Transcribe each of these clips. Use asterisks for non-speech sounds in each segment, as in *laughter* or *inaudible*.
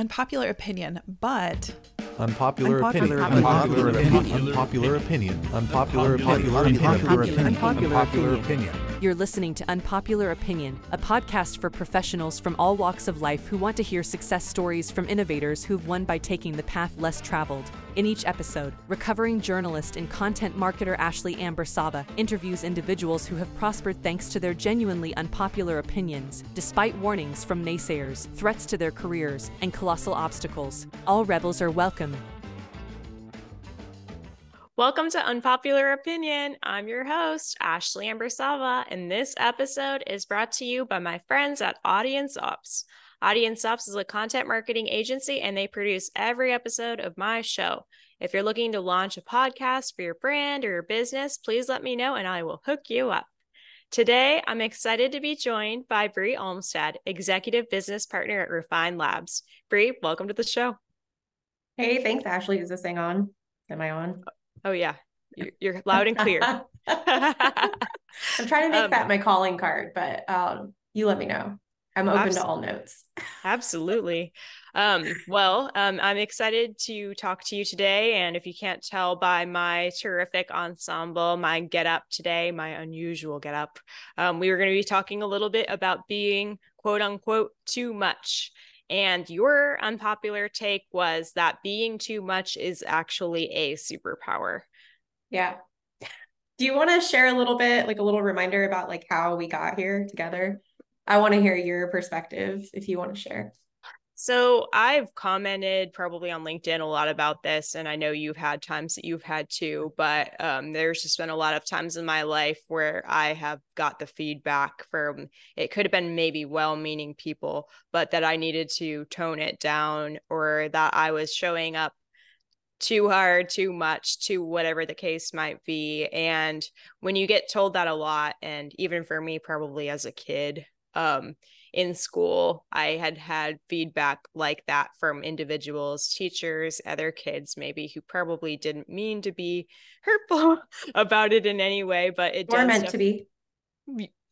Unpopular opinion, but Unpopular, Unpopular opinion. opinion. Unpopular opinion. Unpopular opinion. Unpopular opinion. Unpopular opinion. You're listening to Unpopular Opinion, a podcast for professionals from all walks of life who want to hear success stories from innovators who've won by taking the path less traveled. In each episode, recovering journalist and content marketer Ashley Amber Sava interviews individuals who have prospered thanks to their genuinely unpopular opinions, despite warnings from naysayers, threats to their careers, and colossal obstacles. All rebels are welcome. Welcome to Unpopular Opinion. I'm your host, Ashley Amber Sava, and this episode is brought to you by my friends at Audience Ops. Audience Ops is a content marketing agency and they produce every episode of my show. If you're looking to launch a podcast for your brand or your business, please let me know and I will hook you up. Today, I'm excited to be joined by Brea Olmstead, Executive Business Partner at Refine Labs. Brea, welcome to the show. Hey, thanks, Ashley. Is this thing on? Am I on? Oh, yeah. You're, you're loud and clear. *laughs* I'm trying to make Um, that my calling card, but um, you let me know. I'm open to all notes. *laughs* Absolutely. Um, well, um, I'm excited to talk to you today. And if you can't tell by my terrific ensemble, my get up today, my unusual get up, um, we were going to be talking a little bit about being quote unquote too much. And your unpopular take was that being too much is actually a superpower. Yeah. Do you want to share a little bit, like a little reminder about like how we got here together? I want to hear your perspective if you want to share. So I've commented probably on LinkedIn a lot about this, and I know you've had times that you've had too, but um, there's just been a lot of times in my life where I have got the feedback from it could have been maybe well meaning people, but that I needed to tone it down or that I was showing up too hard, too much, to whatever the case might be. And when you get told that a lot, and even for me, probably as a kid, um, in school, I had had feedback like that from individuals, teachers, other kids, maybe who probably didn't mean to be *laughs* hurtful *laughs* about it in any way, but it Or meant to be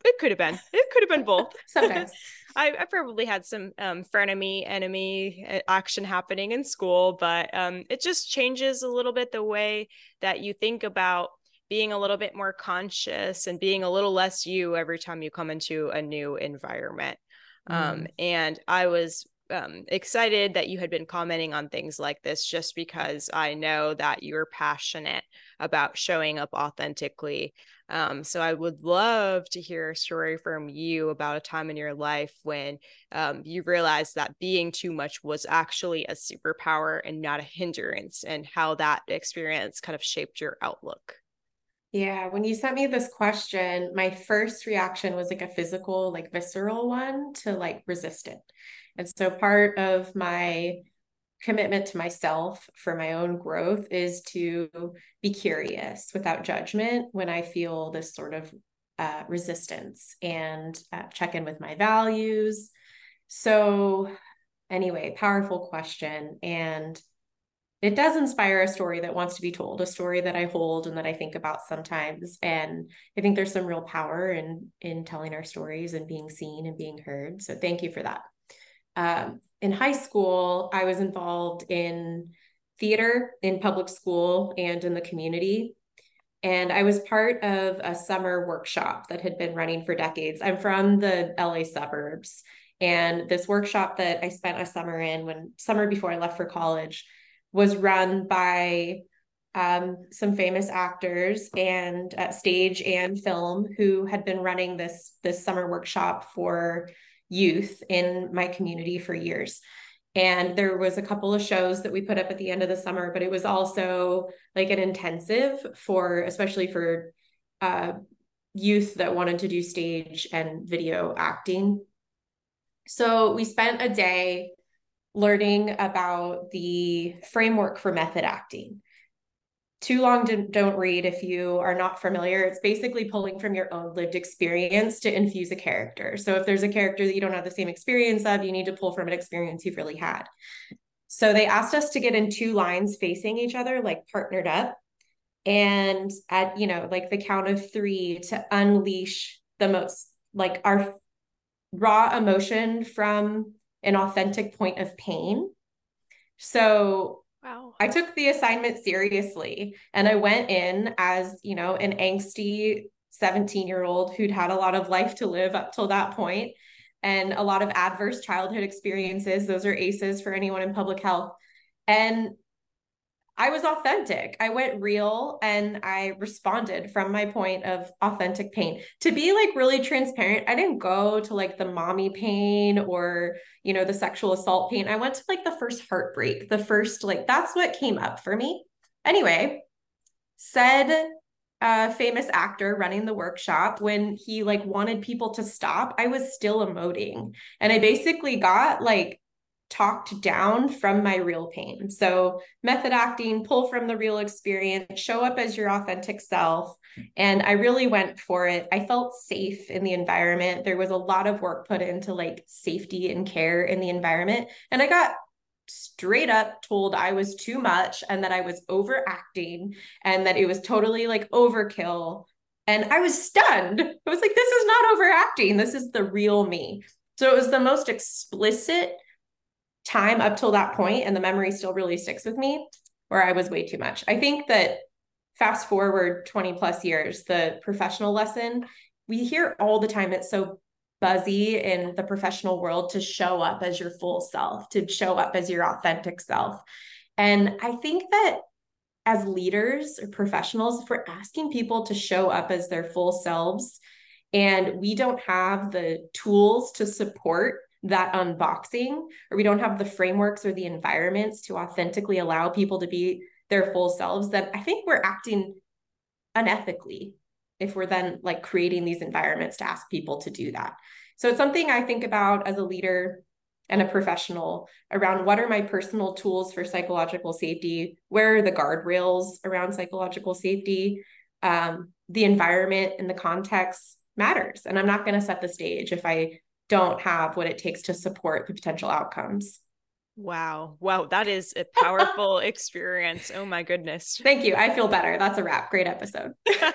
It could have been. It could have been both. *laughs* sometimes. I, I probably had some um, frenemy enemy uh, action happening in school, but um, it just changes a little bit the way that you think about being a little bit more conscious and being a little less you every time you come into a new environment. Um, and I was um, excited that you had been commenting on things like this just because I know that you're passionate about showing up authentically. Um, so I would love to hear a story from you about a time in your life when um, you realized that being too much was actually a superpower and not a hindrance, and how that experience kind of shaped your outlook. Yeah, when you sent me this question, my first reaction was like a physical, like visceral one to like resist it. And so part of my commitment to myself for my own growth is to be curious without judgment when I feel this sort of uh, resistance and uh, check in with my values. So, anyway, powerful question. And it does inspire a story that wants to be told, a story that I hold and that I think about sometimes. And I think there's some real power in in telling our stories and being seen and being heard. So thank you for that. Um, in high school, I was involved in theater in public school and in the community. And I was part of a summer workshop that had been running for decades. I'm from the LA suburbs. And this workshop that I spent a summer in when summer before I left for college was run by um, some famous actors and uh, stage and film who had been running this this summer workshop for youth in my community for years. And there was a couple of shows that we put up at the end of the summer, but it was also like an intensive for, especially for uh, youth that wanted to do stage and video acting. So we spent a day learning about the framework for method acting. Too long to, don't read if you are not familiar. It's basically pulling from your own lived experience to infuse a character. So if there's a character that you don't have the same experience of, you need to pull from an experience you've really had. So they asked us to get in two lines facing each other, like partnered up. And at, you know, like the count of three to unleash the most, like our raw emotion from an authentic point of pain So Wow. I took the assignment seriously and I went in as, you know, an angsty 17 year old who'd had a lot of life to live up till that point and a lot of adverse childhood experiences. Those are ACEs for anyone in public health. And I was authentic. I went real and I responded from my point of authentic pain. To be like really transparent, I didn't go to like the mommy pain or, you know, the sexual assault pain. I went to like the first heartbreak, the first, like, that's what came up for me. Anyway, said a famous actor running the workshop when he like wanted people to stop, I was still emoting. And I basically got like talked down from my real pain. So, method acting, pull from the real experience, show up as your authentic self. And I really went for it. I felt safe in the environment. There was a lot of work put into like safety and care in the environment. And I got straight up told I was too much and that I was overacting and that it was totally like overkill. And I was stunned. I was like, this is not overacting. This is the real me. So it was the most explicit time up till that point and the memory still really sticks with me where I was way too much. I think that fast forward 20 plus years, the professional lesson, we hear all the time it's so buzzy in the professional world to show up as your full self, to show up as your authentic self. And I think that as leaders or professionals, if we're asking people to show up as their full selves and we don't have the tools to support that unboxing or we don't have the frameworks or the environments to authentically allow people to be their full selves then i think we're acting unethically if we're then like creating these environments to ask people to do that. So it's something i think about as a leader and a professional around what are my personal tools for psychological safety where are the guardrails around psychological safety um, the environment and the context matters and i'm not going to set the stage if i don't have what it takes to support the potential outcomes. Wow. Wow. That is a powerful *laughs* experience. Oh my goodness. Thank you. I feel better. That's a wrap. Great episode. *laughs*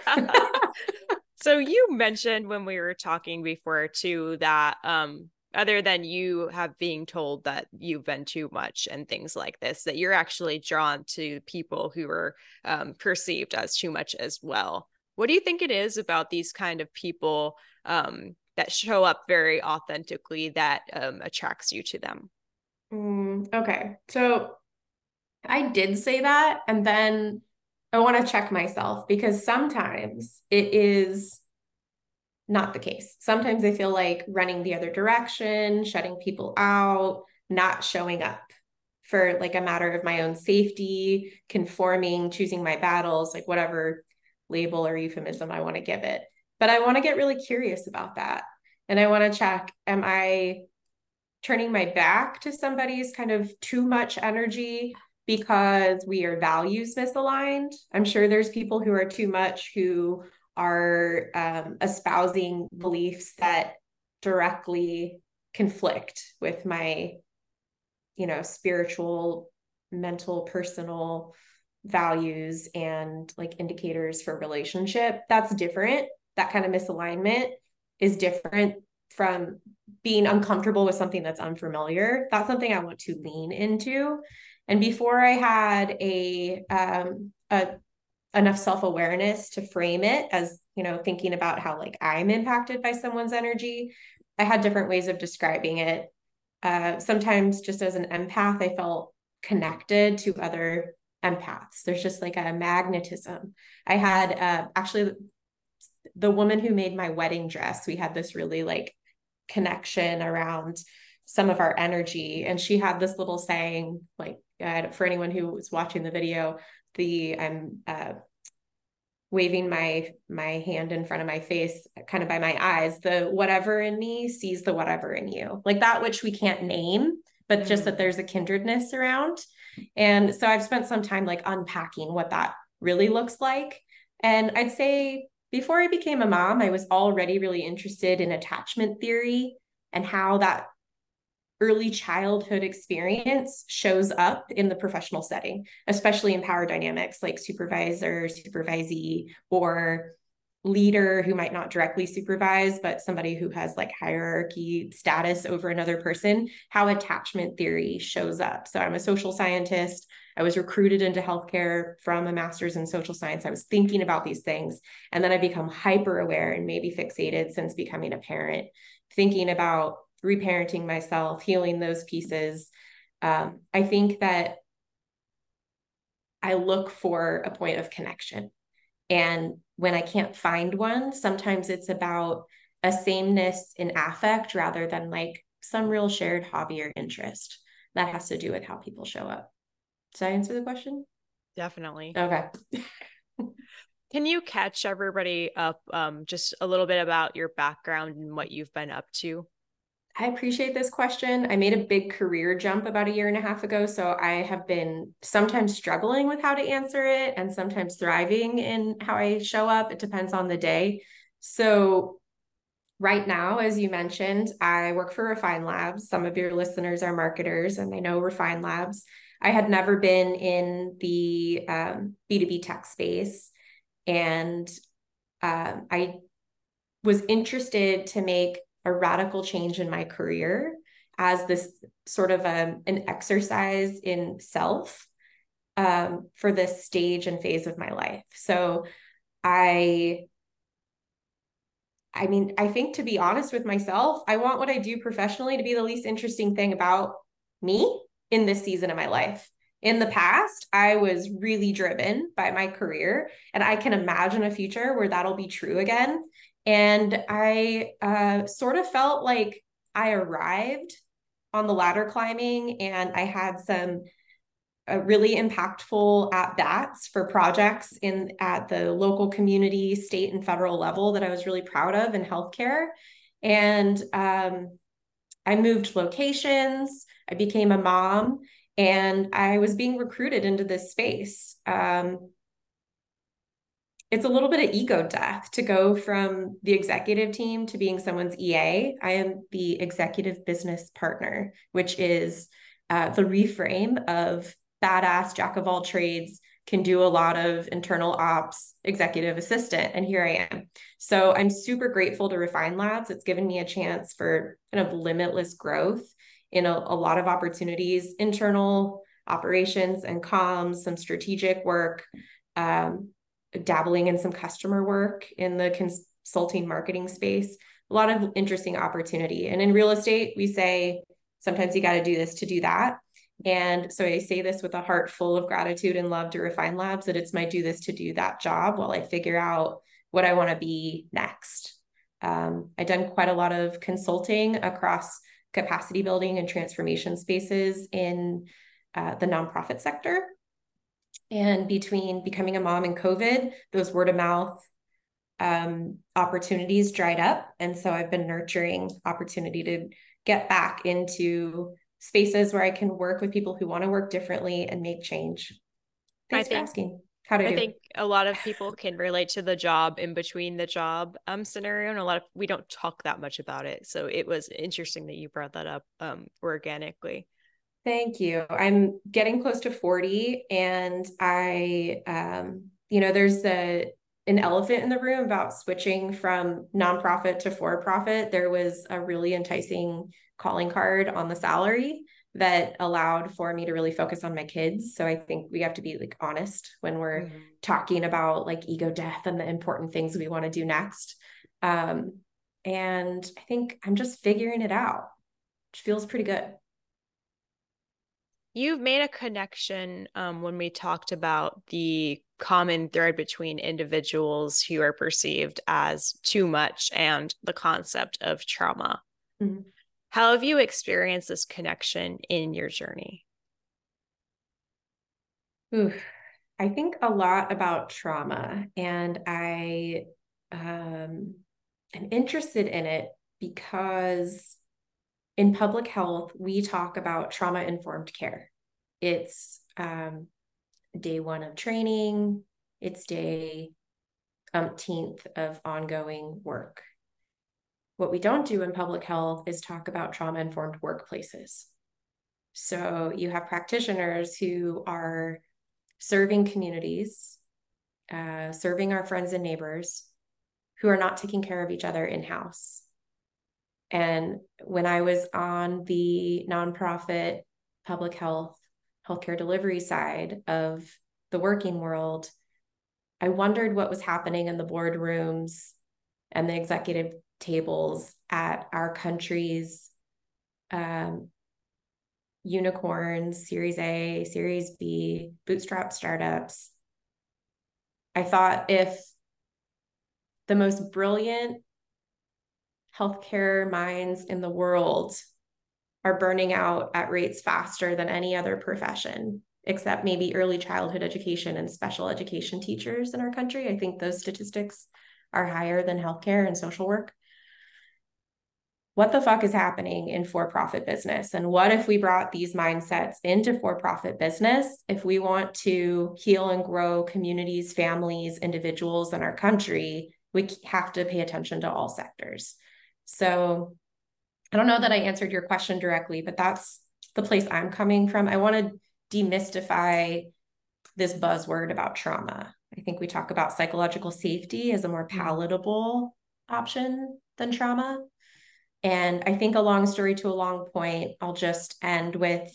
*laughs* so you mentioned when we were talking before too that um other than you have being told that you've been too much and things like this that you're actually drawn to people who are um, perceived as too much as well what do you think it is about these kind of people um, that show up very authentically that um, attracts you to them. Mm, okay. So I did say that. And then I want to check myself because sometimes it is not the case. Sometimes I feel like running the other direction, shutting people out, not showing up for like a matter of my own safety, conforming, choosing my battles, like whatever label or euphemism I want to give it. But I want to get really curious about that. And I want to check am I turning my back to somebody's kind of too much energy because we are values misaligned? I'm sure there's people who are too much who are um, espousing beliefs that directly conflict with my you know spiritual mental personal values and like indicators for relationship that's different that kind of misalignment is different from being uncomfortable with something that's unfamiliar. That's something I want to lean into. And before I had a, um, a enough self-awareness to frame it as, you know, thinking about how like I'm impacted by someone's energy, I had different ways of describing it. Uh, sometimes just as an empath, I felt connected to other empaths. There's just like a magnetism. I had uh, actually the woman who made my wedding dress, we had this really like connection around some of our energy. And she had this little saying, like uh, for anyone who was watching the video, the I'm uh, waving my my hand in front of my face, kind of by my eyes. The whatever in me sees the whatever in you, like that which we can't name, but just that mm. there's a kindredness around. And so I've spent some time like unpacking what that really looks like. And I'd say before I became a mom, I was already really interested in attachment theory and how that early childhood experience shows up in the professional setting, especially in power dynamics like supervisor, supervisee, or leader who might not directly supervise, but somebody who has like hierarchy status over another person, how attachment theory shows up. So I'm a social scientist. I was recruited into healthcare from a master's in social science. I was thinking about these things. And then I become hyper aware and maybe fixated since becoming a parent, thinking about reparenting myself, healing those pieces. Um, I think that I look for a point of connection. And when I can't find one, sometimes it's about a sameness in affect rather than like some real shared hobby or interest. That has to do with how people show up. Did I answer the question? Definitely. Okay. *laughs* Can you catch everybody up um, just a little bit about your background and what you've been up to? I appreciate this question. I made a big career jump about a year and a half ago. So I have been sometimes struggling with how to answer it and sometimes thriving in how I show up. It depends on the day. So, right now, as you mentioned, I work for Refine Labs. Some of your listeners are marketers and they know Refine Labs. I had never been in the um, B2B tech space. And um, I was interested to make a radical change in my career as this sort of a, um, an exercise in self um, for this stage and phase of my life. So I I mean, I think to be honest with myself, I want what I do professionally to be the least interesting thing about me in this season of my life. In the past, I was really driven by my career, and I can imagine a future where that'll be true again. And I uh, sort of felt like I arrived on the ladder climbing and I had some uh, really impactful at bats for projects in at the local community, state, and federal level that I was really proud of in healthcare. And um, I moved locations, I became a mom, and I was being recruited into this space. Um, it's a little bit of ego death to go from the executive team to being someone's EA. I am the executive business partner, which is uh, the reframe of badass jack of all trades, can do a lot of internal ops, executive assistant, and here I am. So I'm super grateful to Refine Labs. It's given me a chance for kind of limitless growth in a, a lot of opportunities, internal operations and comms, some strategic work. Um, dabbling in some customer work in the consulting marketing space, a lot of interesting opportunity. And in real estate, we say sometimes you got to do this to do that. And so I say this with a heart full of gratitude and love to Refine Labs that it's my do this to do that job while I figure out what I want to be next. Um, I've done quite a lot of consulting across capacity building and transformation spaces in uh, the nonprofit sector. And between becoming a mom and COVID, those word of mouth um, opportunities dried up. And so I've been nurturing opportunity to get back into spaces where I can work with people who want to work differently and make change. Thanks I think, for asking. How do I do? think a lot of people can relate to the job in between the job um scenario, and a lot of we don't talk that much about it. So it was interesting that you brought that up um organically. Thank you. I'm getting close to 40 and I um you know there's a an elephant in the room about switching from nonprofit to for profit. There was a really enticing calling card on the salary that allowed for me to really focus on my kids. So I think we have to be like honest when we're mm-hmm. talking about like ego death and the important things we want to do next. Um, and I think I'm just figuring it out, which feels pretty good you've made a connection um, when we talked about the common thread between individuals who are perceived as too much and the concept of trauma. Mm-hmm. How have you experienced this connection in your journey? Ooh, I think a lot about trauma, and I um, am interested in it because in public health, we talk about trauma informed care. It's um, day one of training, it's day umpteenth of ongoing work. What we don't do in public health is talk about trauma informed workplaces. So you have practitioners who are serving communities, uh, serving our friends and neighbors, who are not taking care of each other in house. And when I was on the nonprofit public health, healthcare delivery side of the working world, I wondered what was happening in the boardrooms and the executive tables at our country's um, unicorns, Series A, Series B, bootstrap startups. I thought if the most brilliant healthcare minds in the world are burning out at rates faster than any other profession, except maybe early childhood education and special education teachers in our country. I think those statistics are higher than healthcare and social work what the fuck is happening in for profit business? And what if we brought these mindsets into for profit business? If we want to heal and grow communities, families, individuals in our country, we have to pay attention to all sectors. So I don't know that I answered your question directly, but that's the place I'm coming from. I want to demystify this buzzword about trauma. I think we talk about psychological safety as a more mm. palatable option than trauma. And I think a long story to a long point, I'll just end with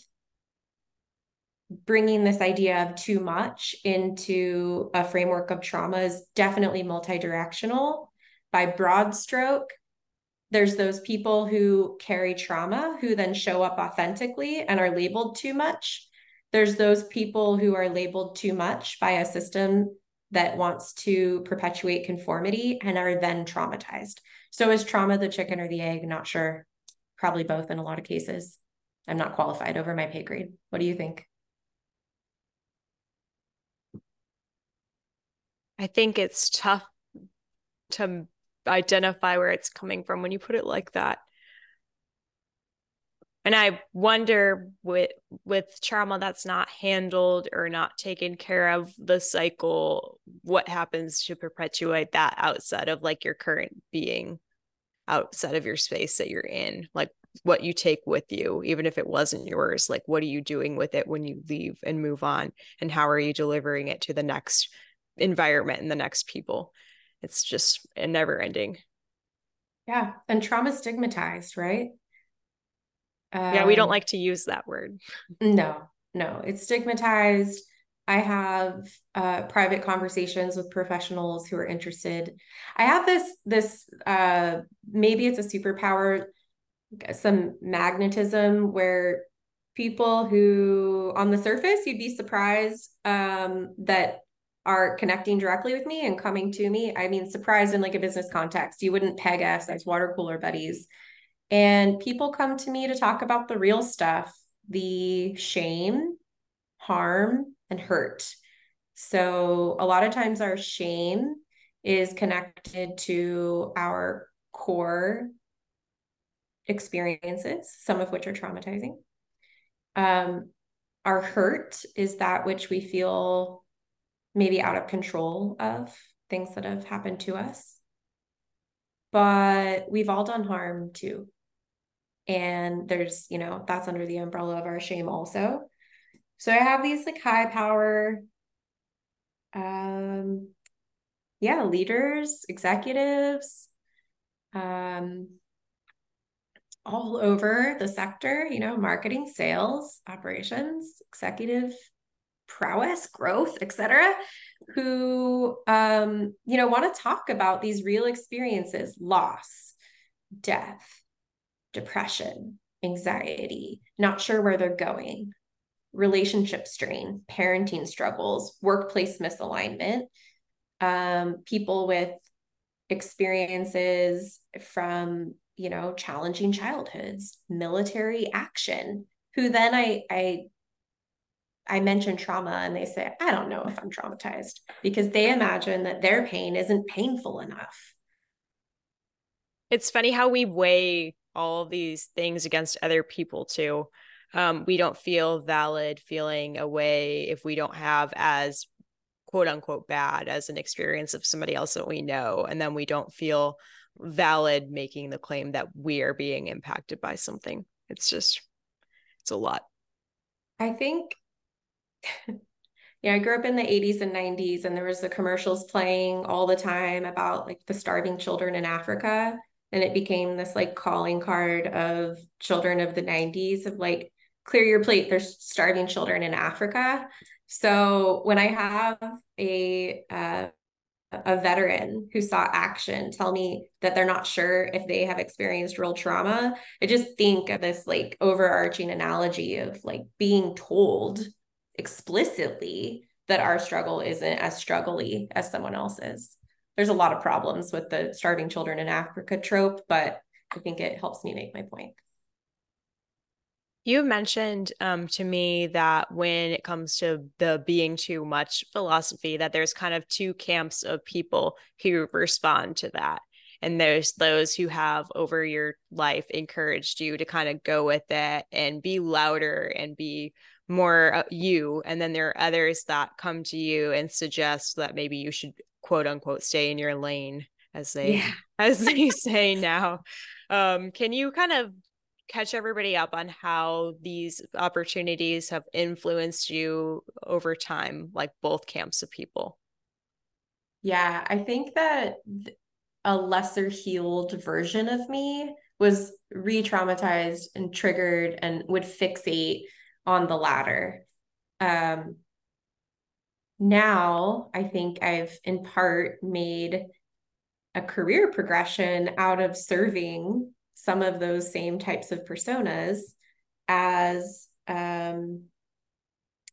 bringing this idea of too much into a framework of trauma is definitely multi-directional. By broad stroke, there's those people who carry trauma who then show up authentically and are labeled too much. There's those people who are labeled too much by a system that wants to perpetuate conformity and are then traumatized. So is trauma the chicken or the egg? Not sure. Probably both in a lot of cases. I'm not qualified over my pay grade. What do you think? I think it's tough to identify where it's coming from when you put it like that. And i wonder with with trauma that's not handled or not taken care of the cycle what happens to perpetuate that outside of like your current being outside of your space that you're in? Like what you take with you even if it wasn't yours like what are you doing with it when you leave and move on? And how are you delivering it to the next environment and the next people it's just a never ending yeah and trauma stigmatized right um, yeah, we don't um, like to use that word. No, no, it's stigmatized. I have uh, private conversations with professionals who are interested. I have this this uh, maybe it's a superpower, some magnetism where people who on the surface you'd be surprised um, that are connecting directly with me and coming to me. I mean, surprised in like a business context. You wouldn't peg us as water cooler buddies and people come to me to talk about the real stuff the shame, harm, and hurt. So, a lot of times, our shame is connected to our core experiences, some of which are traumatizing. Um, our hurt is that which we feel maybe out of control of things that have happened to us. But we've all done harm too and there's you know that's under the umbrella of our shame also so i have these like high power um yeah leaders executives um all over the sector you know marketing sales operations executive prowess growth etc who um you know want to talk about these real experiences loss death depression, anxiety, not sure where they're going, relationship strain, parenting struggles, workplace misalignment, um, people with experiences from you know challenging childhoods military action who then i i i mention trauma and they say i don't know if i'm traumatized because they imagine that their pain isn't painful enough it's funny how we weigh all these things against other people too. Um, we don't feel valid feeling a way if we don't have as quote unquote bad as an experience of somebody else that we know. And then we don't feel valid making the claim that we are being impacted by something. It's just, it's a lot. I think *laughs* Yeah, I grew up in the 80s and 90s, and there was the commercials playing all the time about like the starving children in Africa. And it became this like calling card of children of the 90s of like, clear your plate, there's starving children in Africa. So when I have a uh, a veteran who saw action tell me that they're not sure if they have experienced real trauma, I just think of this like overarching analogy of like being told explicitly that our struggle isn't as struggly as someone else's. There's a lot of problems with the starving children in Africa trope, but I think it helps me make my point. You mentioned um, to me that when it comes to the being too much philosophy, that there's kind of two camps of people who respond to that. And there's those who have over your life encouraged you to kind of go with it and be louder and be more you. And then there are others that come to you and suggest that maybe you should quote unquote stay in your lane as they yeah. *laughs* as they *laughs* say now. Um, can you kind of catch everybody up on how these opportunities have influenced you over time, like both camps of people? Yeah, I think that a lesser healed version of me was re traumatized and triggered and would fixate on the ladder. Um, now, I think I've in part made a career progression out of serving some of those same types of personas as um,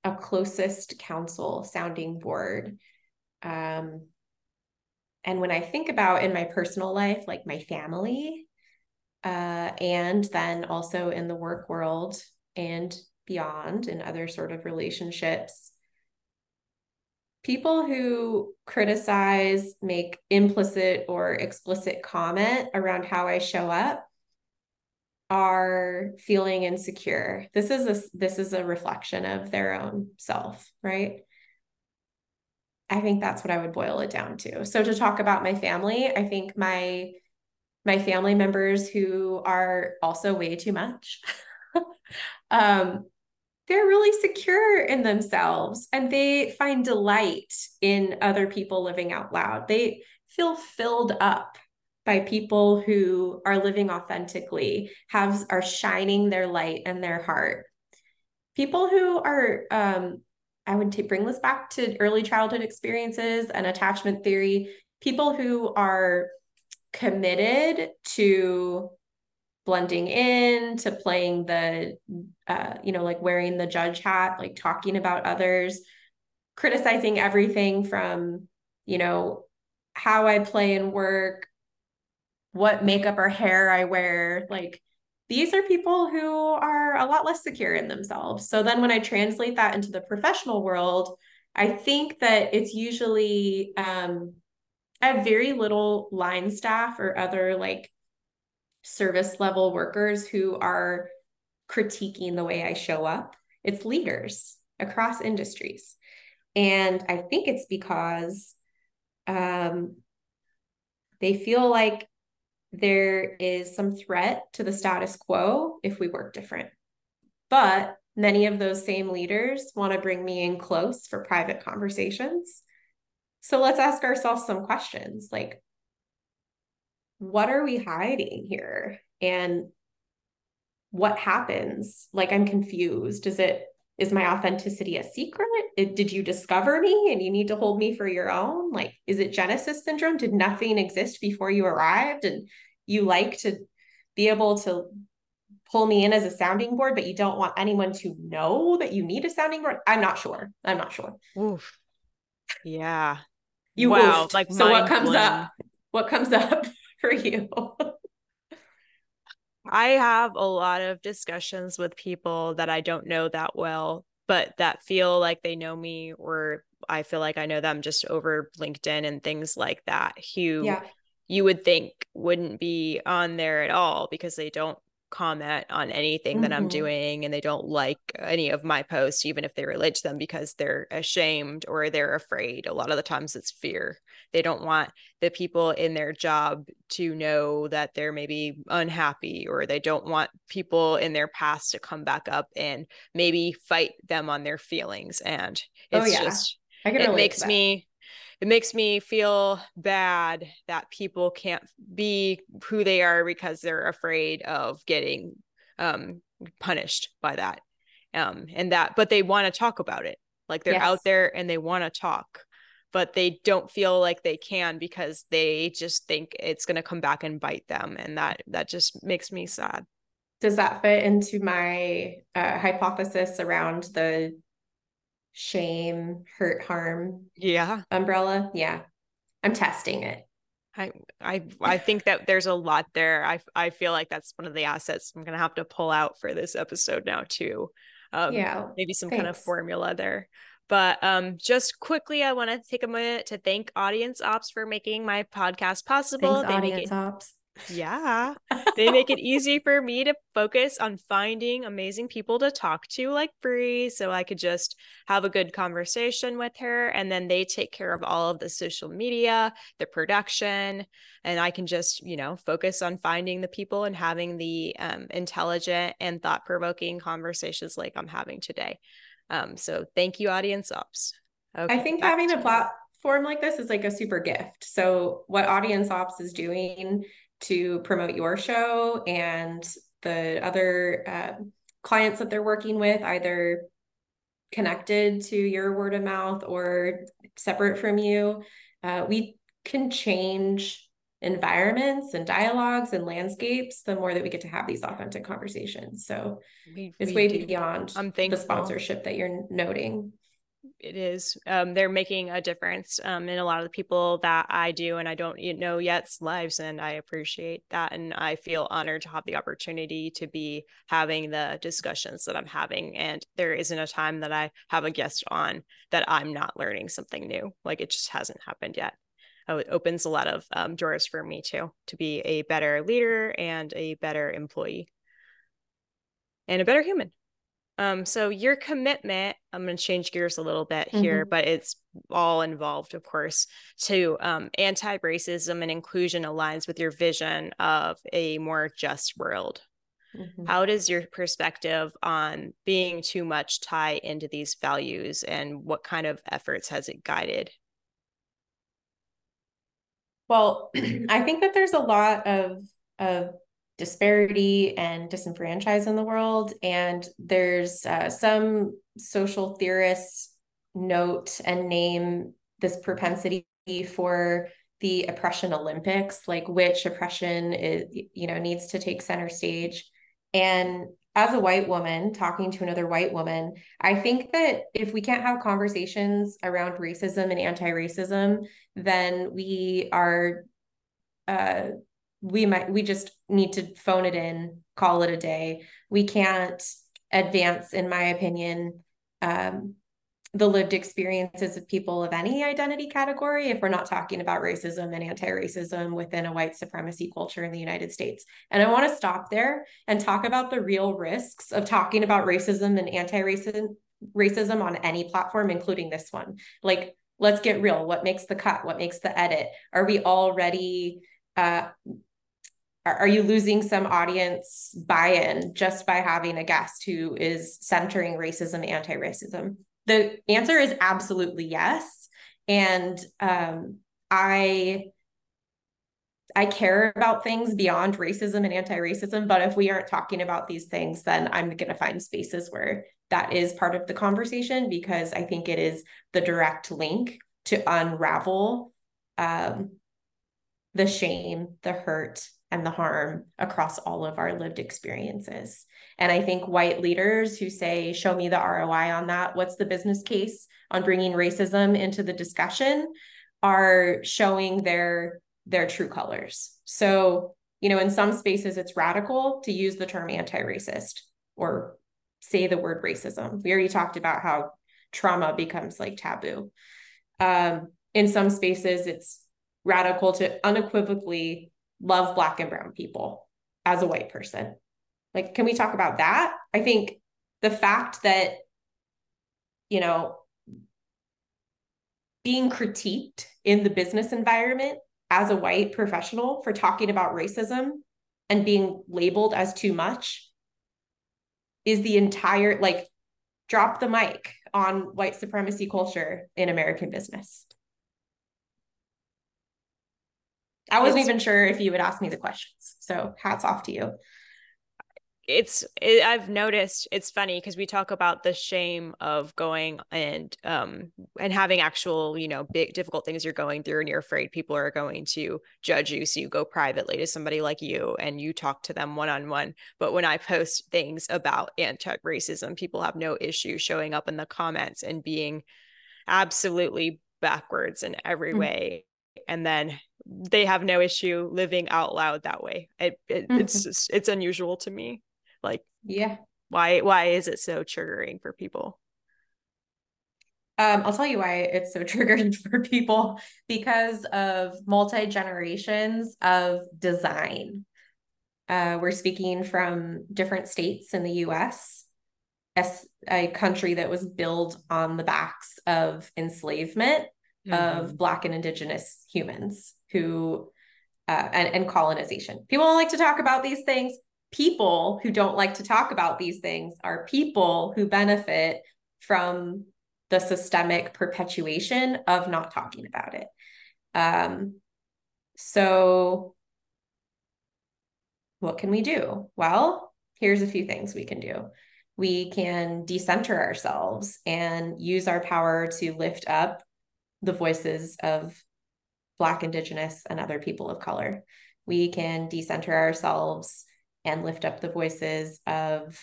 a closest counsel sounding board. Um, and when I think about in my personal life, like my family, uh, and then also in the work world and beyond in other sort of relationships, people who criticize, make implicit or explicit comment around how I show up are feeling insecure. This is a this is a reflection of their own self right? I think that's what i would boil it down to. So to talk about my family i think my my family members who are also way too much *laughs* um they're really secure in themselves and they find delight in other people living out loud they feel filled up by people who are living authentically, have are shining their light and their heart. People who are um, I would t- bring this back to early childhood experiences and attachment theory. People who are committed to blending in, to playing the, uh, you know, like wearing the judge hat, like talking about others, criticizing everything from, you know, how I play and work, what makeup or hair I wear. Like these are people who are a lot less secure in themselves. So then when I translate that into the professional world, I think that it's usually um, I have very little line staff or other like service level workers who are critiquing the way I show up. It's leaders across industries. And I think it's because um, they feel like there is some threat to the status quo if we work different. But many of those same leaders want to bring me in close for private conversations. So let's ask ourselves some questions like, what are we hiding here? And what happens? Like, I'm confused. Is it is my authenticity a secret? It, did you discover me and you need to hold me for your own? Like, is it Genesis syndrome? Did nothing exist before you arrived and you like to be able to pull me in as a sounding board, but you don't want anyone to know that you need a sounding board? I'm not sure. I'm not sure. Oof. Yeah. You wow. Oofed. Like, so what comes blown. up? What comes up for you? I have a lot of discussions with people that I don't know that well, but that feel like they know me, or I feel like I know them just over LinkedIn and things like that, who yeah. you would think wouldn't be on there at all because they don't comment on anything that I'm Mhm. doing and they don't like any of my posts, even if they relate to them because they're ashamed or they're afraid. A lot of the times it's fear. They don't want the people in their job to know that they're maybe unhappy or they don't want people in their past to come back up and maybe fight them on their feelings. And Oh, it's yeah. just, I can it makes me it makes me feel bad that people can't be who they are because they're afraid of getting um punished by that. Um and that but they want to talk about it. Like they're out there and they want to talk but they don't feel like they can because they just think it's going to come back and bite them. And that that just makes me sad. Does that fit into my uh, hypothesis around the shame, hurt, harm yeah umbrella? Yeah. I'm testing it. I I I think that there's a lot there. I I feel like that's one of the assets I'm gonna have to pull out for this episode now too. Um, yeah. maybe some kind of formula there. But um, just quickly, I want to take a minute to thank Audience Ops for making my podcast possible. Thanks, they audience it, ops. Yeah, they make it easy for me to focus on finding amazing people to talk to, like Brea, so I could just have a good conversation with her. And then they take care of all of the social media, the production, and I can just, you know, focus on finding the people and having the um, intelligent and thought provoking conversations like I'm having today. Um, so thank you, Audience Ops. I think having a platform like this is like a super gift. So, what Audience Ops is doing to promote your show and the other uh, clients that they're working with, either connected to your word of mouth or separate from you, uh, we can change environments and dialogues and landscapes the more that we get to have these authentic conversations. So, We- it's we way do. beyond I'm the sponsorship that you're noting. It is um, they're making a difference um, in a lot of the people that i do and i don't know yet's lives and i appreciate that and i feel honored to have the opportunity to be having the discussions that i'm having and there isn't a time that i have a guest on that i'm not learning something new like it just hasn't happened yet. Oh, it opens a lot of um, doors for me too to be a better leader and a better employee. And a better human um, so your commitment, I'm going to change gears a little bit here, Mhm. but it's all involved, of course, to um, anti-racism and inclusion aligns with your vision of a more just world. Mhm. How does your perspective on being too much tie into these values and what kind of efforts has it guided? Well, *clears throat* I think that there's a lot of of disparity and disenfranchised in the world, and there's uh, some social theorists note and name this propensity for the oppression Olympics, like which oppression is you know needs to take center stage. And as a white woman talking to another white woman, I think that if we can't have conversations around racism and anti-racism, then we are uh we might we just need to phone it in call it a day we can't advance in my opinion um the lived experiences of people of any identity category if we're not talking about racism and anti-racism within a white supremacy culture in the United States. And I want to stop there and talk about the real risks of talking about racism and anti-racism racism on any platform including this one. Like let's get real, what makes the cut? What makes the edit? Are we already uh are, you losing some audience buy-in just by having a guest who is centering racism anti-racism? The answer is absolutely yes. And um, I I care about things beyond racism and anti-racism, but if we aren't talking about these things, then I'm going to find spaces where that is part of the conversation because I think it is the direct link to unravel um, the shame, the hurt, and the harm across all of our lived experiences. And I think white leaders who say, show me the ROI on that, what's the business case on bringing racism into the discussion, are showing their their true colors. So, you know, in some spaces it's radical to use the term anti-racist or say the word racism. We already talked about how trauma becomes like taboo. Um, in some spaces it's radical to unequivocally love black and brown people as a white person Like, can we talk about that? I think the fact that, you know, being critiqued in the business environment as a white professional for talking about racism and being labeled as too much is the entire like drop the mic on white supremacy culture in American business. I wasn't it's, even sure if you would ask me the questions. So hats off to you it's it, i've noticed it's funny because we talk about the shame of going and um and having actual you know big difficult things you're going through and you're afraid people are going to judge you so you go privately to somebody like you and you talk to them one-on-one but when i post things about anti-racism people have no issue showing up in the comments and being absolutely backwards in every mm-hmm. way and then they have no issue living out loud that way it, it mm-hmm. it's just, it's unusual to me like, yeah. Why why is it so triggering for people? Um, I'll tell you why it's so *laughs* triggering for people because of multi generations of design. Uh, we're speaking from different states in the US, as a country that was built on the backs of enslavement mm-hmm. of Black and Indigenous humans who, uh, and, and colonization. People don't like to talk about these things people who don't like to talk about these things are people who benefit from the systemic perpetuation of not talking about it. Um, so, what can we do? Well, here's a few things we can do. We can decenter ourselves and use our power to lift up the voices of Black, Indigenous, and other people of color. We can decenter ourselves and lift up the voices of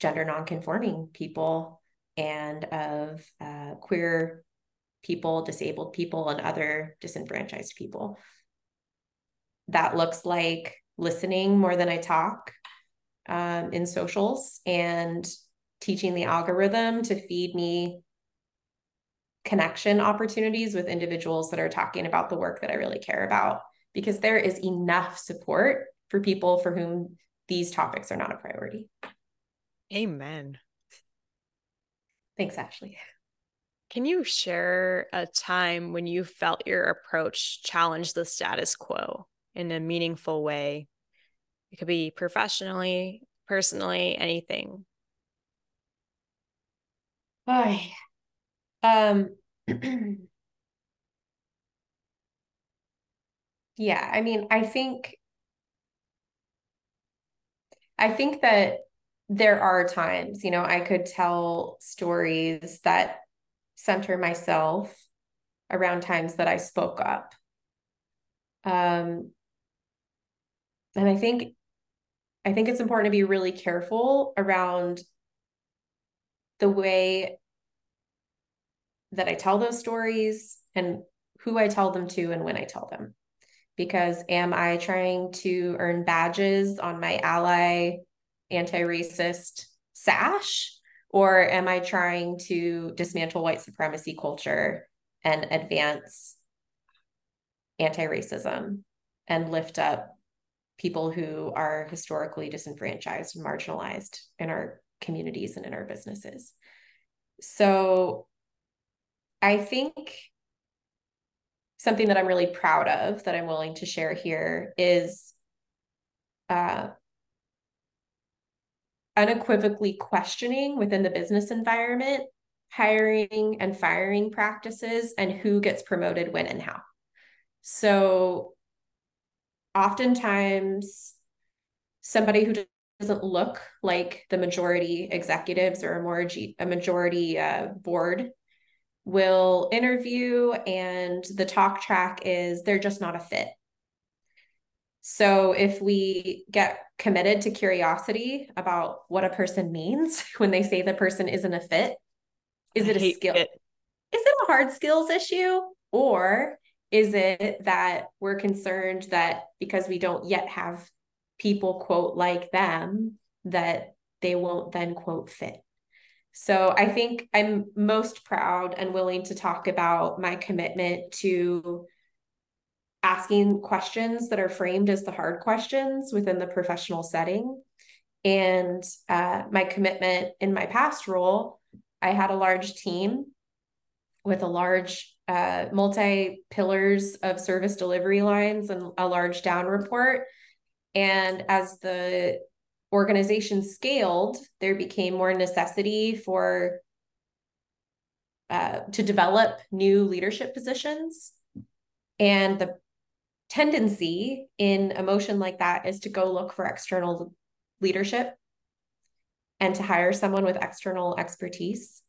gender nonconforming people and of uh, queer people, disabled people, and other disenfranchised people. That looks like listening more than I talk um, in socials and teaching the algorithm to feed me connection opportunities with individuals that are talking about the work that I really care about because there is enough support for people for whom these topics are not a priority. Amen. Thanks, Ashley. Can you share a time when you felt your approach challenged the status quo in a meaningful way? It could be professionally, personally, anything. Hi. Um *clears throat* yeah, I mean, I think I think that there are times, you know, I could tell stories that center myself around times that I spoke up. Um, and I think I think it's important to be really careful around the way that I tell those stories and who I tell them to and when I tell them because am I trying to earn badges on my ally anti racist sash? Or am I trying to dismantle white supremacy culture and advance anti racism and lift up people who are historically disenfranchised and marginalized in our communities and in our businesses? So I think something that I'm really proud of that I'm willing to share here is uh, unequivocally questioning within the business environment hiring and firing practices and who gets promoted when and how. So oftentimes somebody who doesn't look like the majority executives or a more a majority uh, board will interview and the talk track is they're just not a fit. So if we get committed to curiosity about what a person means *laughs* when they say the person isn't a fit, is it a skill? It. Is it a hard skills issue? Or is it that we're concerned that because we don't yet have people quote like them, that they won't then quote fit? So I think I'm most proud and willing to talk about my commitment to asking questions that are framed as the hard questions within the professional setting And uh, my commitment in my past role, I had a large team with a large uh, multi pillars of service delivery lines and a large down report. And as the organization scaled, there became more necessity for uh, to develop new leadership positions. And the tendency in a motion like that is to go look for external leadership and to hire someone with external expertise.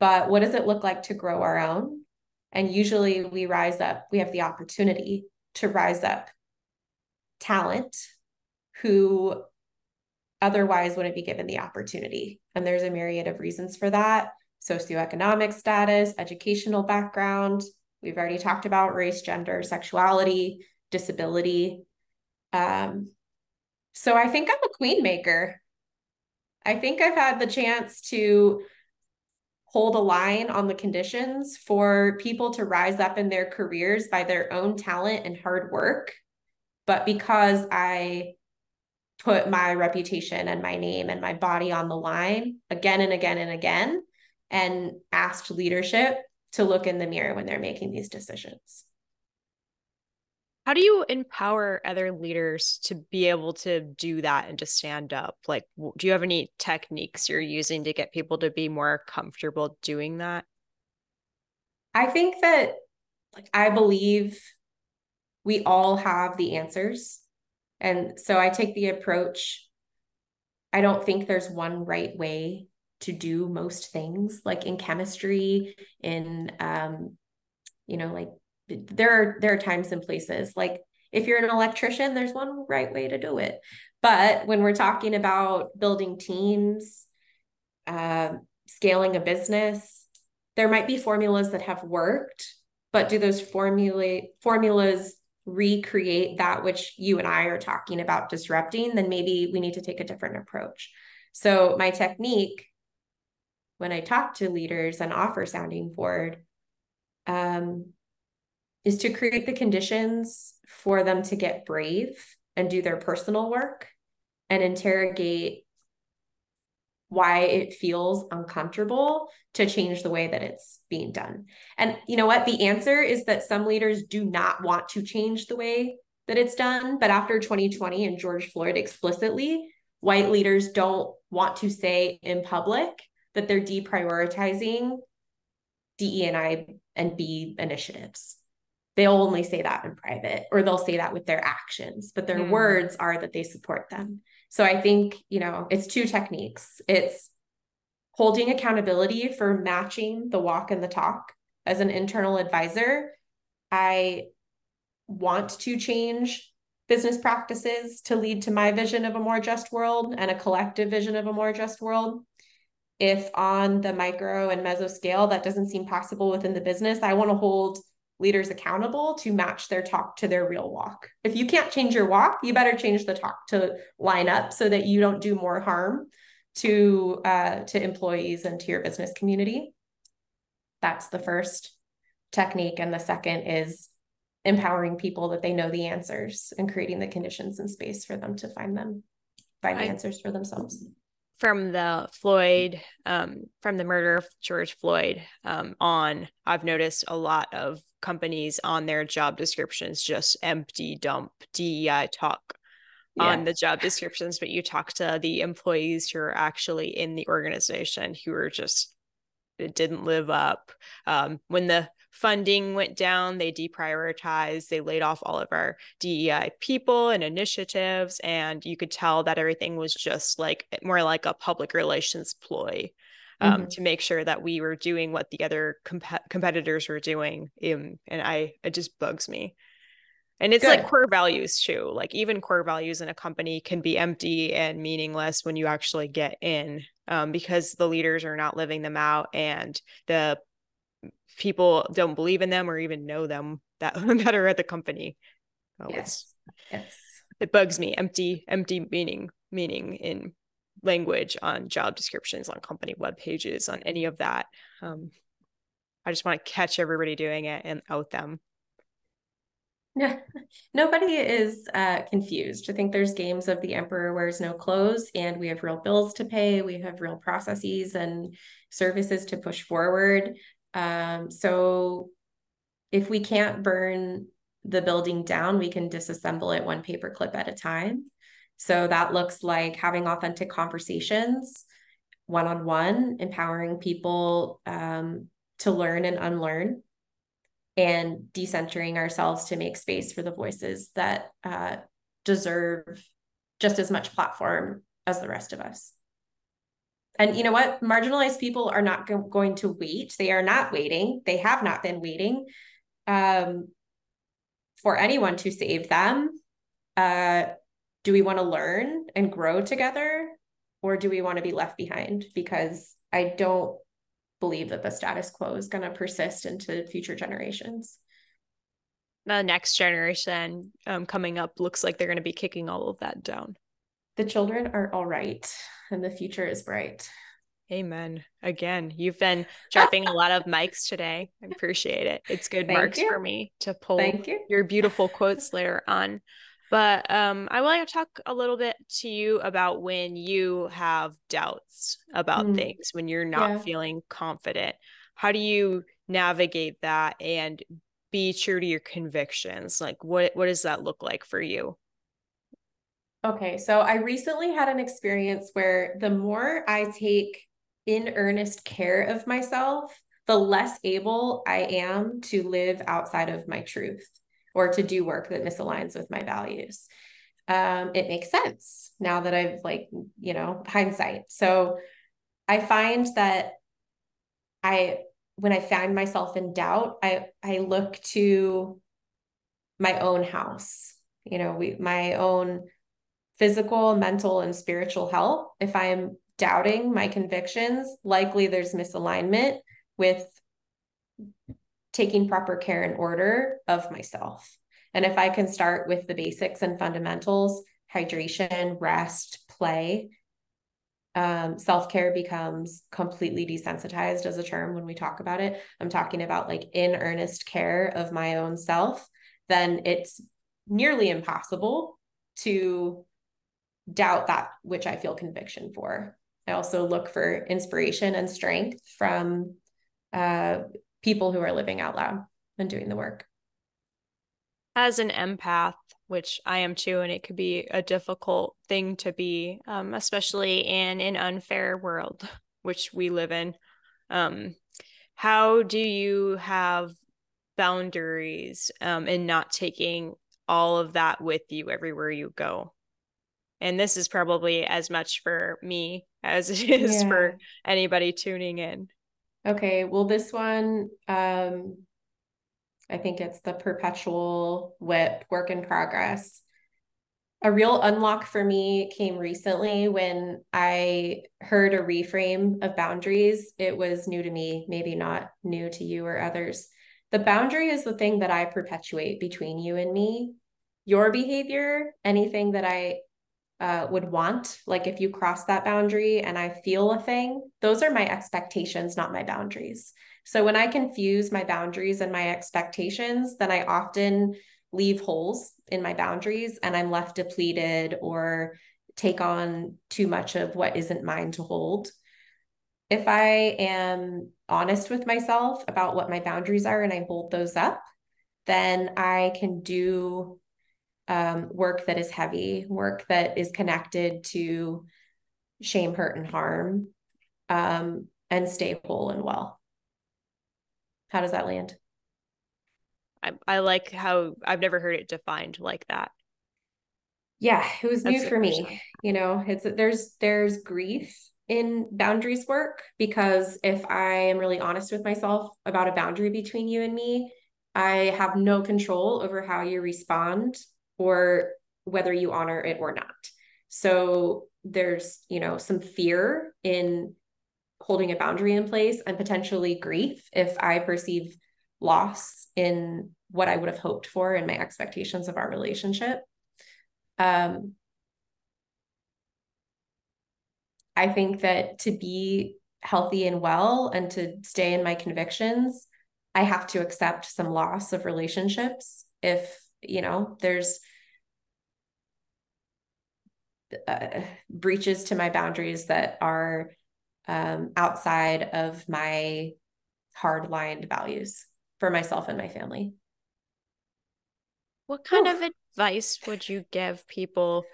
But what does it look like to grow our own? And usually we rise up, we have the opportunity to rise up talent who otherwise wouldn't be given the opportunity. And there's a myriad of reasons for that socioeconomic status, educational background. We've already talked about race, gender, sexuality, disability. Um, so I think I'm a queen maker. I think I've had the chance to hold a line on the conditions for people to rise up in their careers by their own talent and hard work. But because I put my reputation and my name and my body on the line again and again and again, and asked leadership to look in the mirror when they're making these decisions. How do you empower other leaders to be able to do that and to stand up? Like, do you have any techniques you're using to get people to be more comfortable doing that? I think that, like, I believe we all have the answers. And so I take the approach I don't think there's one right way to do most things. Like in chemistry in um you know like there are there are times and places. Like if you're an electrician there's one right way to do it. But when we're talking about building teams uh, scaling a business there might be formulas that have worked but do those formula formulas recreate that which you and I are talking about disrupting then maybe we need to take a different approach. So my technique when I talk to leaders and offer sounding board um, is to create the conditions for them to get brave and do their personal work and interrogate why it feels uncomfortable to change the way that it's being done. And you know what? The answer is that some leaders do not want to change the way that it's done. But after 2020 and George Floyd explicitly, white leaders don't want to say in public that they're deprioritizing DEI and B initiatives. They'll only say that in private, or they'll say that with their actions, but their mm. words are that they support them. So I think, you know, it's two techniques. It's holding accountability for matching the walk and the talk as an internal advisor. I want to change business practices to lead to my vision of a more just world and a collective vision of a more just world if on the micro and meso scale that doesn't seem possible within the business, I want to hold leaders accountable to match their talk to their real walk. If you can't change your walk, you better change the talk to line up so that you don't do more harm to uh, to employees and to your business community. That's the first technique, and the second is empowering people that they know the answers and creating the conditions and space for them to find them, find I, answers for themselves from the Floyd, um, from the murder of George Floyd um, on, I've noticed a lot of companies on their job descriptions just empty dump DEI talk yeah. on the job descriptions, but you talk to the employees who are actually in the organization who are just it didn't live up. Um, when the funding went down, they deprioritized, they laid off all of our DEI people and initiatives. And you could tell that everything was just like more like a public relations ploy. Um, mm-hmm. to make sure that we were doing what the other comp- competitors were doing. Um, and I, it just bugs me. And it's Good. like core values too. Like even core values in a company can be empty and meaningless when you actually get in um, because the leaders are not living them out and the people don't believe in them or even know them that, *laughs* that are at the company. Oh, yes. Yes. It bugs me. Empty, empty meaning, meaning in language on job descriptions, on company web pages, on any of that. Um, I just want to catch everybody doing it and out them. No, *laughs* nobody is uh, confused. I think there's games of the emperor wears no clothes, and we have real bills to pay. We have real processes and services to push forward. Um, so if we can't burn the building down, we can disassemble it one paperclip at a time. So that looks like having authentic conversations one on one, empowering people um, to learn and unlearn, and decentering ourselves to make space for the voices that uh, deserve just as much platform as the rest of us. And you know what? Marginalized people are not go- going to wait. They are not waiting. They have not been waiting um, for anyone to save them. Uh, do we want to learn and grow together? Or do we want to be left behind? Because I don't believe that the status quo is going to persist into future generations. The next generation um, coming up looks like they're going to be kicking all of that down. The children are all right, and the future is bright. Amen. Again, you've been dropping a lot of mics today. I appreciate it. It's good Thank marks you. for me to pull Thank you. your beautiful quotes later on. But um, I want to talk a little bit to you about when you have doubts about Mm. things, when you're not Yeah. feeling confident. How do you navigate that and be true to your convictions? Like, what what does that look like for you? Okay, so I recently had an experience where the more I take in earnest care of myself, the less able I am to live outside of my truth or to do work that misaligns with my values. Um, it makes sense now that I've like, you know, hindsight. So I find that I when I find myself in doubt, I I look to my own house. You know, we my own physical, mental, and spiritual health. If I am doubting my convictions, likely there's misalignment with taking proper care and order of myself. And if I can start with the basics and fundamentals, hydration, rest, play, um, self care becomes completely desensitized as a term when we talk about it. I'm talking about like in earnest care of my own self, then it's nearly impossible to doubt that which I feel conviction for. I also look for inspiration and strength from uh, people who are living out loud and doing the work. as an empath, which I am too, and it could be a difficult thing to be, um, especially in an unfair world, *laughs* which we live in. Um, how do you have boundaries um, in not taking all of that with you everywhere you go? And this is probably as much for me as it is Yeah. for anybody tuning in. Okay, well, this one, um, I think it's the perpetual whip work in progress. A real unlock for me came recently when I heard a reframe of boundaries. It was new to me, maybe not new to you or others. The boundary is the thing that I perpetuate between you and me. Your behavior, anything that I uh, would want, like if you cross that boundary and I feel a thing, those are my expectations, not my boundaries. So when I confuse my boundaries and my expectations, then I often leave holes in my boundaries and I'm left depleted or take on too much of what isn't mine to hold. If I am honest with myself about what my boundaries are and I hold those up, then I can do um, work that is heavy, work that is connected to shame, hurt, and harm, um, and stay whole and well. How does that land? I, I like how I've never heard it defined like that. Yeah, it was new for me. You know, it's there's there's grief in boundaries work because if I am really honest with myself about a boundary between you and me, I have no control over how you respond or whether you honor it or not. So there's, you know, some fear in holding a boundary in place and potentially grief if I perceive loss in what I would have hoped for and my expectations of our relationship. Um, I think that to be healthy and well and to stay in my convictions, I have to accept some loss of relationships if you know, there's uh, breaches to my boundaries that are um, outside of my hard-lined values for myself and my family. What kind Ooh. of advice would you give people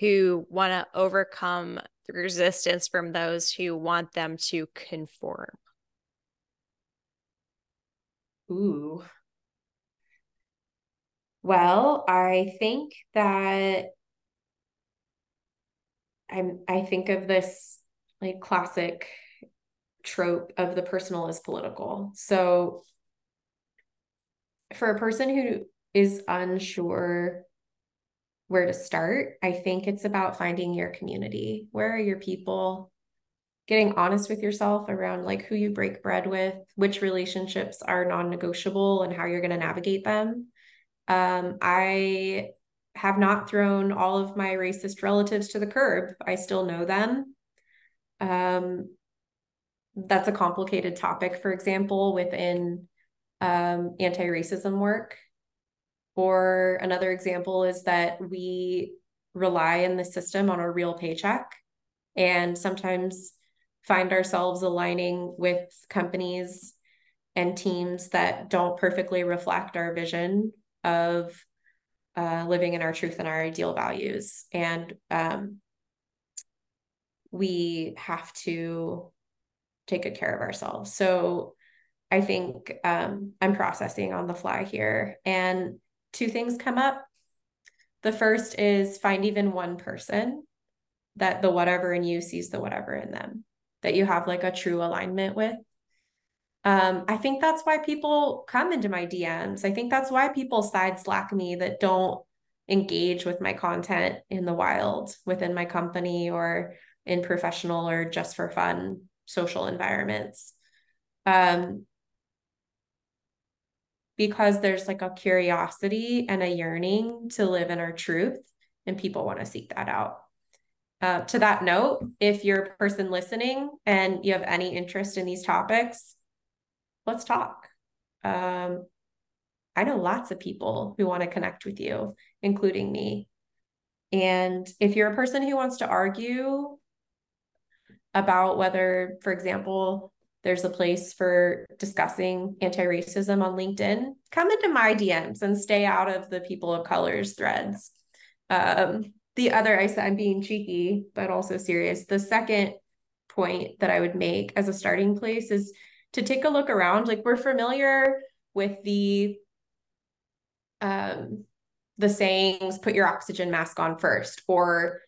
who want to overcome the resistance from those who want them to conform? Ooh. Well, I think that I'm I think of this like classic trope of the personal is political. So for a person who is unsure where to start, I think it's about finding your community. Where are your people? Getting honest with yourself around like who you break bread with, which relationships are non-negotiable and how you're going to navigate them. Um, I have not thrown all of my racist relatives to the curb. I still know them. Um, that's a complicated topic, for example, within um, anti racism work. Or another example is that we rely in the system on a real paycheck and sometimes find ourselves aligning with companies and teams that don't perfectly reflect our vision of uh, living in our truth and our ideal values. And um, we have to take good care of ourselves. So I think um, I'm processing on the fly here. And two things come up. The first is find even one person that the whatever in you sees the whatever in them, that you have like a true alignment with. Um, I think that's why people come into my DMs. I think that's why people side slack me that don't engage with my content in the wild within my company or in professional or just for fun social environments. Um, because there's like a curiosity and a yearning to live in our truth, and people want to seek that out. Uh, to that note, if you're a person listening and you have any interest in these topics, let's talk. Um, I know lots of people who want to connect with you, including me. And if you're a person who wants to argue about whether, for example, there's a place for discussing anti racism on LinkedIn, come into my DMs and stay out of the people of colors threads. Um, the other, I said, I'm being cheeky, but also serious. The second point that I would make as a starting place is to take a look around. Like we're familiar with the um, the sayings, put your oxygen mask on first, or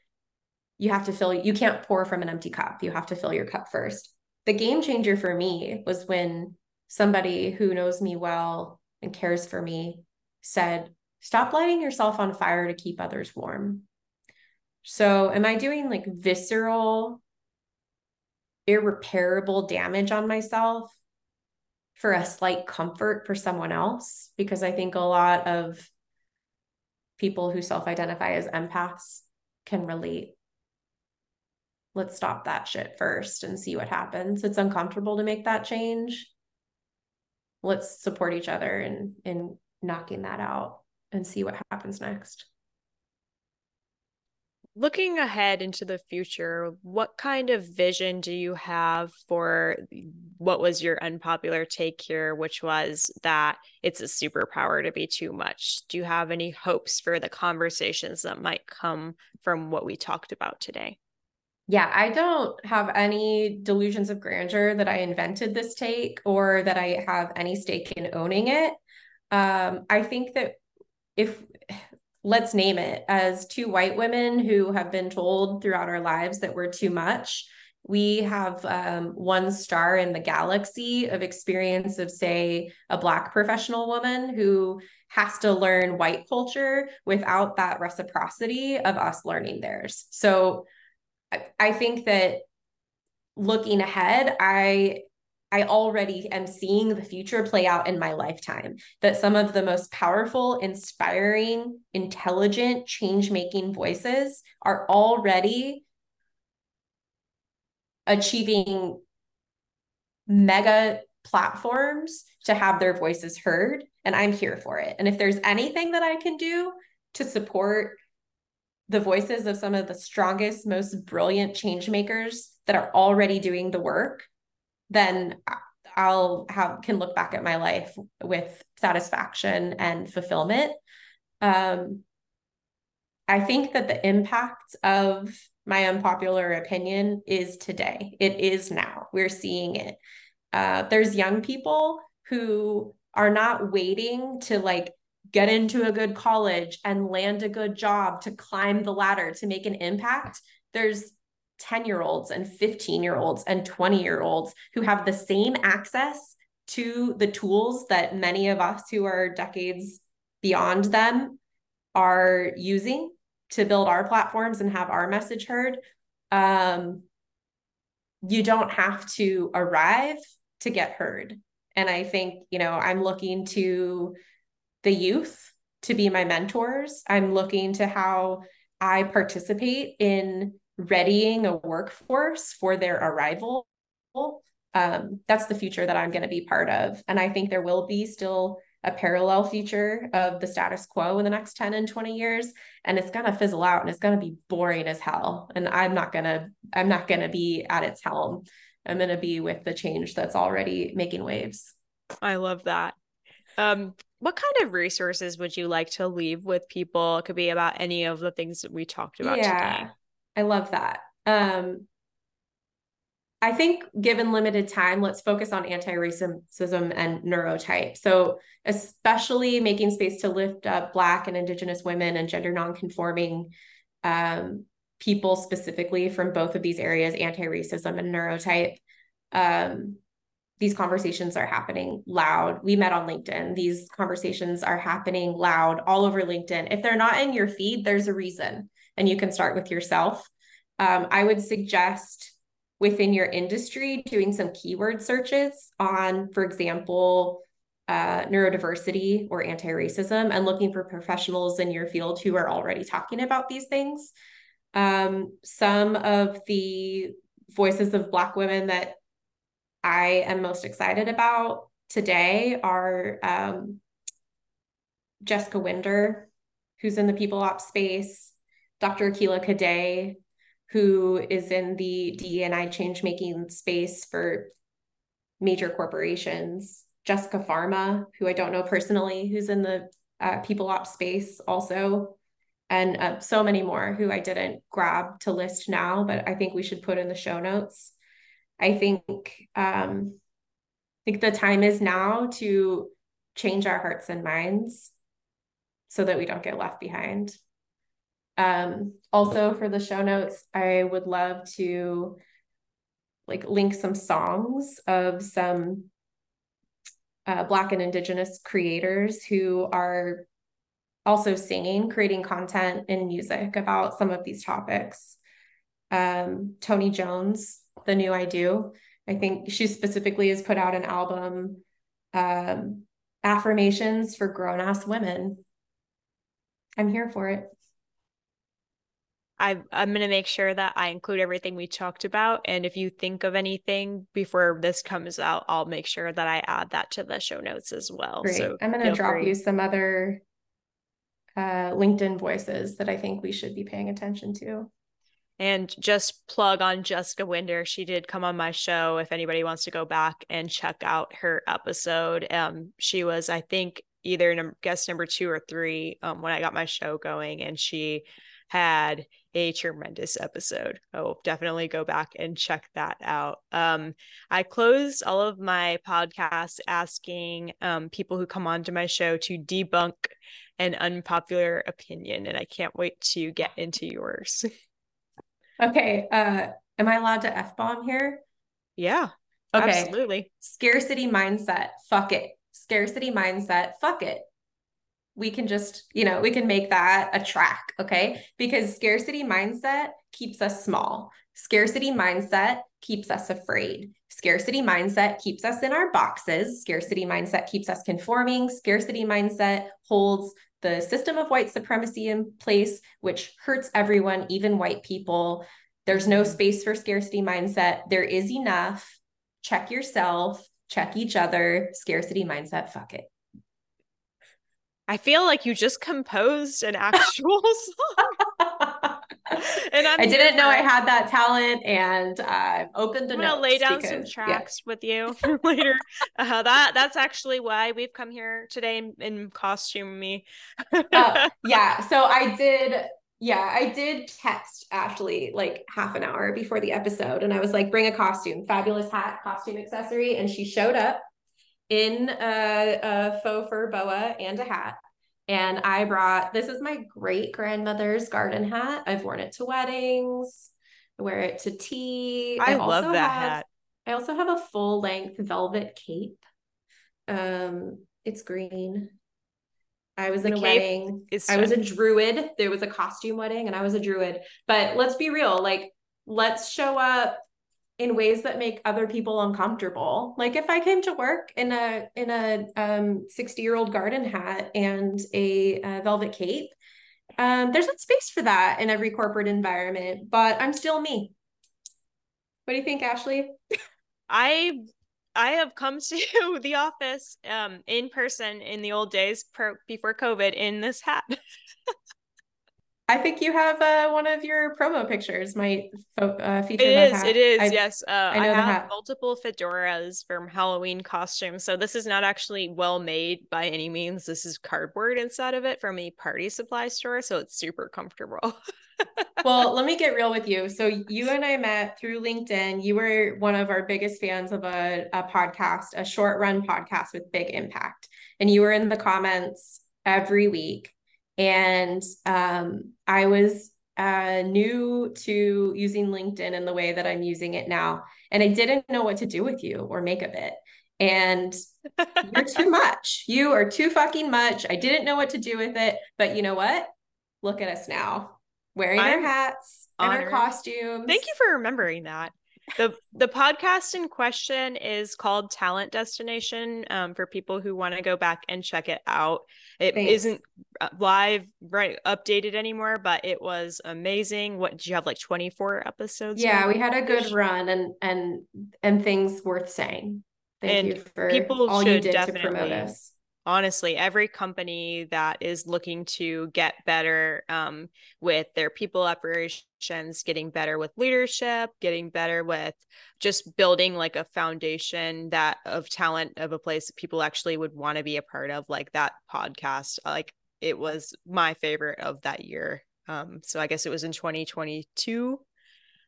you have to fill, you can't pour from an empty cup. You have to fill your cup first. The game changer for me was when somebody who knows me well and cares for me said, Stop lighting yourself on fire to keep others warm. So, am I doing like visceral, irreparable damage on myself for a slight comfort for someone else? Because I think a lot of people who self identify as empaths can relate let's stop that shit first and see what happens. It's uncomfortable to make that change. Let's support each other in in knocking that out and see what happens next. Looking ahead into the future, what kind of vision do you have for what was your unpopular take here, which was that it's a superpower to be too much? Do you have any hopes for the conversations that might come from what we talked about today? yeah, I don't have any delusions of grandeur that I invented this take or that I have any stake in owning it. Um, I think that if let's name it as two white women who have been told throughout our lives that we're too much, we have um, one star in the galaxy of experience of, say, a Black professional woman who has to learn white culture without that reciprocity of us learning theirs. So I think that looking ahead, I I already am seeing the future play out in my lifetime. That some of the most powerful, inspiring, intelligent, change making voices are already achieving mega platforms to have their voices heard. And I'm here for it. And if there's anything that I can do to support the voices of some of the strongest, most brilliant change makers that are already doing the work, then I'll have can look back at my life with satisfaction and fulfillment. Um, I think that the impact of my unpopular opinion is today. It is now. We're seeing it. Uh, there's young people who are not waiting to like get into a good college and land a good job to climb the ladder to make an impact. There's 10 year olds and 15 year olds and 20 year olds who have the same access to the tools that many of us who are decades beyond them are using to build our platforms and have our message heard. Um, you don't have to arrive to get heard. And I think, you know, I'm looking to the youth to be my mentors. I'm looking to how I participate in readying a workforce for their arrival. Um, that's the future that I'm going to be part of. And I think there will be still a parallel future of the status quo in the next 10 and 20 years. And it's going to fizzle out and it's going to be boring as hell. And i'm not going to i'm not going to be at its helm. I'm going to be with the change that's already making waves. I love that. Um what kind of resources would you like to leave with people? It could be about any of the things that we talked about yeah. today I love that. Um, I think given limited time, let's focus on anti-racism and neurotype. So especially making space to lift up Black and Indigenous women and gender nonconforming um, people specifically from both of these areas, anti-racism and neurotype. Um, these conversations are happening loud. We met on LinkedIn. These conversations are happening loud all over LinkedIn. If they're not in your feed, there's a reason and you can start with yourself. Um, I would suggest within your industry doing some keyword searches on, for example, uh, neurodiversity or anti racism and looking for professionals in your field who are already talking about these things. Um, some of the voices of Black women that I am most excited about today are um, Jessica Winder, who's in the people ops space, Dr. Akilah Cadet, who is in the DEI change making space for major corporations. Jessica Pharma, who I don't know personally, who's in the uh, people ops space also, and uh, so many more who I didn't grab to list now, but I think we should put in the show notes. I think um, I think the time is now to change our hearts and minds so that we don't get left behind. Um, also for the show notes, I would love to like link some songs of some uh, Black and Indigenous creators who are also singing, creating content and music about some of these topics. Um, Tony Jones, The New I Do, I think she specifically has put out an album, um, Affirmations for Grown Ass Women. I'm here for it. I, I'm going to make sure that I include everything we talked about. And if you think of anything before this comes out, I'll make sure that I add that to the show notes as well. Great. So I'm going to drop free. you some other uh, LinkedIn voices that I think we should be paying attention to. And just plug on Jessica Winder. She did come on my show. If anybody wants to go back and check out her episode, um, she was, I think, either guest number two or three um, when I got my show going, and she had a tremendous episode. Oh, definitely go back and check that out. Um, I closed all of my podcasts asking um, people who come onto my show to debunk an unpopular opinion, and I can't wait to get into yours. *laughs* okay. Uh, am I allowed to F bomb here? Yeah. Okay. Absolutely. Scarcity mindset. Fuck it. Scarcity mindset. Fuck it we can just, you know, we can make that a track, okay? Because scarcity mindset keeps us small. Scarcity mindset keeps us afraid. Scarcity mindset keeps us in our boxes. Scarcity mindset keeps us conforming. Scarcity mindset holds the system of white supremacy in place, which hurts everyone, even white people. There's no space for scarcity mindset. There is enough. Check yourself. check each other, scarcity mindset, fuck it. I feel like you just composed an actual *laughs* song. and I'm I didn't know I had that talent, and I've opened. I'm gonna lay down because, some tracks yeah. with you *laughs* later. Uh, that that's actually why we've come here today in, in costume me. uh, *laughs* yeah, so I did. Yeah, I did text Ashley like half an hour before the episode, and I was like, "Bring a costume, fabulous hat, costume accessory," and she showed up in a, a faux fur boa and a hat. And I brought this is my great grandmother's garden hat. I've worn it to weddings, I wear it to tea. I, I love that have, hat. I also have a full length velvet cape. Um, it's green. I was the in a wedding. I was a druid. There was a costume wedding and I was a druid. But let's be real, like let's show up in ways that make other people uncomfortable. Like if I came to work in a in a um 60 year old garden hat and a, a velvet cape, um, there's not space for that in every corporate environment. But I'm still me. What do you think, Ashley? I I have come to *laughs* the office um in person in the old days per, before COVID in this hat. *laughs* I think you have uh, one of your promo pictures might uh, feature. It is. Hat. It is. I, yes. Uh, I, I have multiple fedoras from Halloween costumes. So this is not actually well made by any means. This is cardboard inside of it from a party supply store, so it's super comfortable. *laughs* well, let me get real with you. So you and I met through LinkedIn. You were one of our biggest fans of a, a podcast, a short run podcast with big impact, and you were in the comments every week and um, I was uh, new to using LinkedIn in the way that I'm using it now. And I didn't know what to do with you or make of it. And you're *laughs* too much. You are too fucking much. I didn't know what to do with it. But you know what? Look at us now wearing I'm our hats honored. and our costumes. Thank you for remembering that the the podcast in question is called Talent Destination um, for people who want to go back and check it out. It not uh, live right updated anymore, but it was amazing. What did you have like 24 episodes? Yeah, we had a good run and and and things worth saying. Thank and you for people all you did to promote us honestly every company that is looking to get better um, with their people operations getting better with leadership getting better with just building like a foundation that of talent of a place that people actually would want to be a part of like that podcast like it was my favorite of that year. Um, so i guess it was in 2022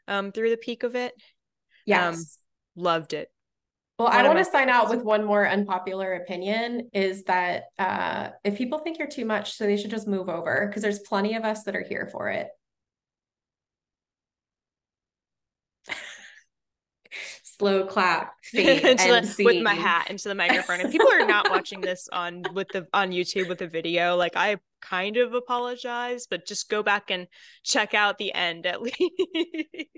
um, through the peak of it. Yes. um, loved it well, I want to sign out with one more unpopular opinion is that uh, if people think you're too much, so they should just move over because there's plenty of us that are here for it. *laughs* Slow clap *laughs* the, with my hat into the microphone. If people are not watching this *laughs* on with the on YouTube with the video. Like I kind of apologize, but just go back and check out the end at least.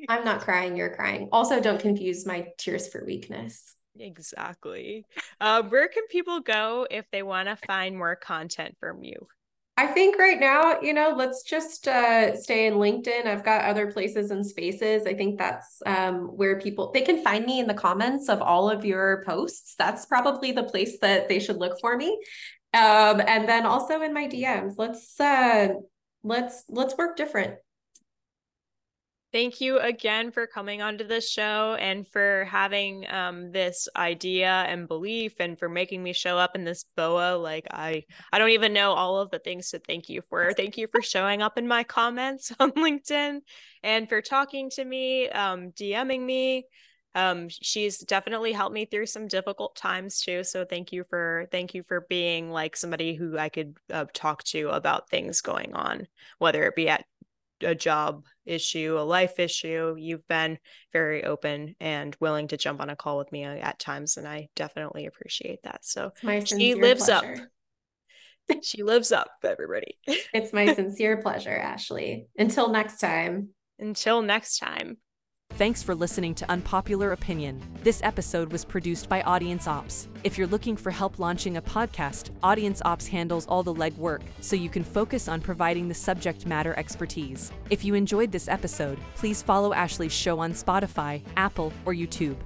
I'm not crying, you're crying. Also, don't confuse my tears for weakness. Exactly. Uh, where can people go if they want to find more content from you? I think right now, you know, let's just uh, stay in LinkedIn. I've got other places and spaces. I think that's um, where people they can find me in the comments of all of your posts. That's probably the place that they should look for me. Um, and then also in my DMs. Let's uh, let's let's work different. Thank you again for coming onto this show and for having um, this idea and belief and for making me show up in this boa. Like I, I don't even know all of the things to thank you for. Thank you for showing up in my comments *laughs* on LinkedIn and for talking to me, um, DMing me. Um, she's definitely helped me through some difficult times too. So thank you for thank you for being like somebody who I could uh, talk to about things going on, whether it be at a job issue, a life issue, you've been very open and willing to jump on a call with me uh, at times. And I definitely appreciate that. So she lives pleasure. up. *laughs* she lives up, everybody. it's my *laughs* sincere pleasure, Ashley. Until next time. Until next time. Thanks for listening to Unpopular Opinion. This episode was produced by Audience Ops. If you're looking for help launching a podcast, Audience Ops handles all the legwork so you can focus on providing the subject matter expertise. If you enjoyed this episode, please follow Ashley's show on Spotify, Apple, or YouTube.